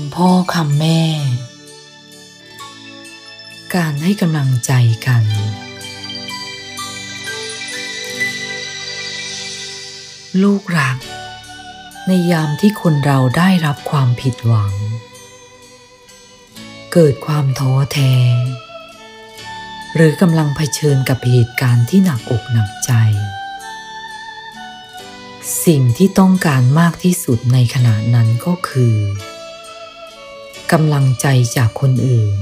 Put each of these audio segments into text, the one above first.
ำพ่อคำแม่ การให้กำลังใจกัน ลูกรัก ในยามที่คนเราได้รับความผิดหวัง เกิดความท้อแท้ หรือกำลังเผชิญกับเหตุการณ์ที่หนักอกหนักใจ สิ่งที่ต้องการมากที่สุดในขณะนั้นก็คือ กำลังใจจากคนอื่น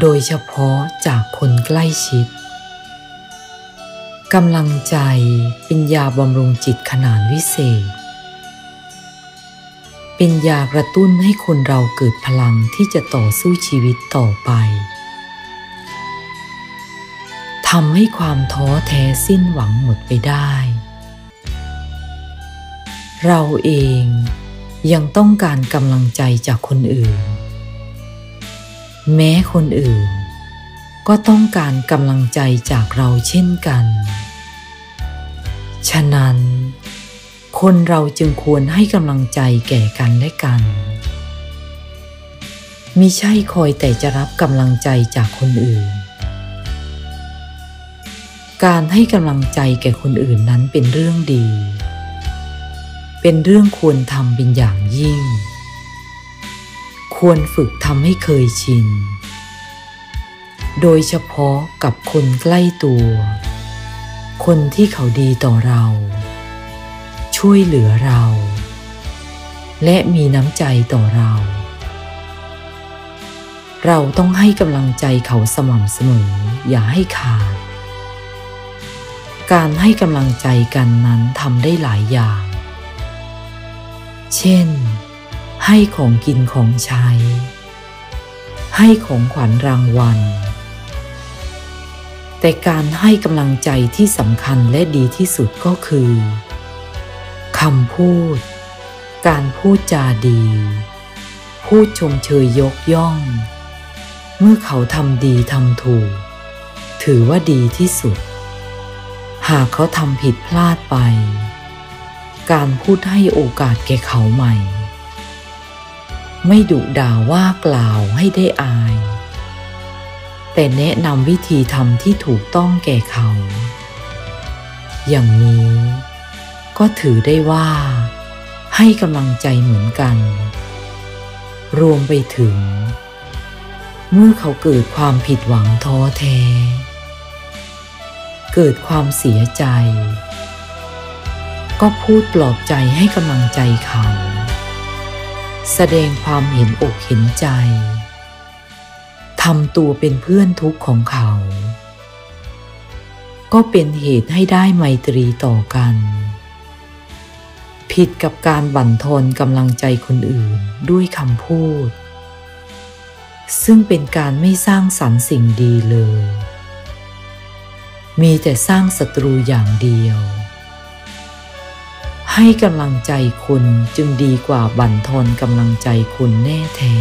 โดยเฉพาะจากคนใกล้ชิดกำลังใจเป็นยาบำรุงจิตขนาดวิเศษ เป็นยากระตุ้นให้คนเราเกิดพลังที่จะต่อสู้ชีวิตต่อไปทำให้ความท้อแท้สิ้นหวังหมดไปได้ เราเอง ยังต้องการกำลังใจจากคนอื่น แม้คนอื่น ก็ต้องการกำลังใจจากเราเช่นกัน ฉะนั้น คนเราจึงควรให้กำลังใจแก่กันและกันมิใช่คอยแต่จะรับกำลังใจจากคนอื่น การให้กำลังใจแก่คนอื่นนั้นเป็นเรื่องดี เป็นเรื่องควรทำเป็นอย่างยิ่ง ควรฝึกทำให้เคยชิน โดยเฉพาะกับคนใกล้ตัว คนที่เขาดีต่อเรา ช่วยเหลือเรา และมีน้ำใจต่อเรา เราต้องให้กำลังใจเขาสม่ำเสมอ อย่าให้ขาด การให้กำลังใจกันนั้นทำได้หลายอย่าง เช่น ให้ของกินของใช้ ให้ของขวัญรางวัล แต่การให้กำลังใจที่สำคัญและดีที่สุดก็คือคำพูด การพูดจาดี พูดชมเชยยกย่อง เมื่อเขาทำดีทำถูก ถือว่าดีที่สุด หากเขาทำผิดพลาดไป การพูดให้โอกาสแก่เขาใหม่ ไม่ดุด่าว่ากล่าวให้ได้อาย แต่แนะนำวิธีทำที่ถูกต้องแก่เขา อย่างนี้ก็ถือได้ว่า ให้กำลังใจเหมือนกัน รวมไปถึง เมื่อเขาเกิดความผิดหวังท้อแท้ เกิดความเสียใจ ก็พูดปลอบใจให้กำลังใจเขา แสดงความเห็นอกเห็นใจทำตัวเป็นเพื่อนทุกข์ของเขา ก็เป็นเหตุให้ได้ไมตรีต่อกัน ผิดกับการบั่นทอนกำลังใจคนอื่นด้วยคำพูด ซึ่งเป็นการไม่สร้างสรรค์สิ่งดีเลย มีแต่สร้างศัตรูอย่างเดียว ให้กำลังใจคุณจึงดีกว่าบั่นทอนกำลังใจคุณแน่แท้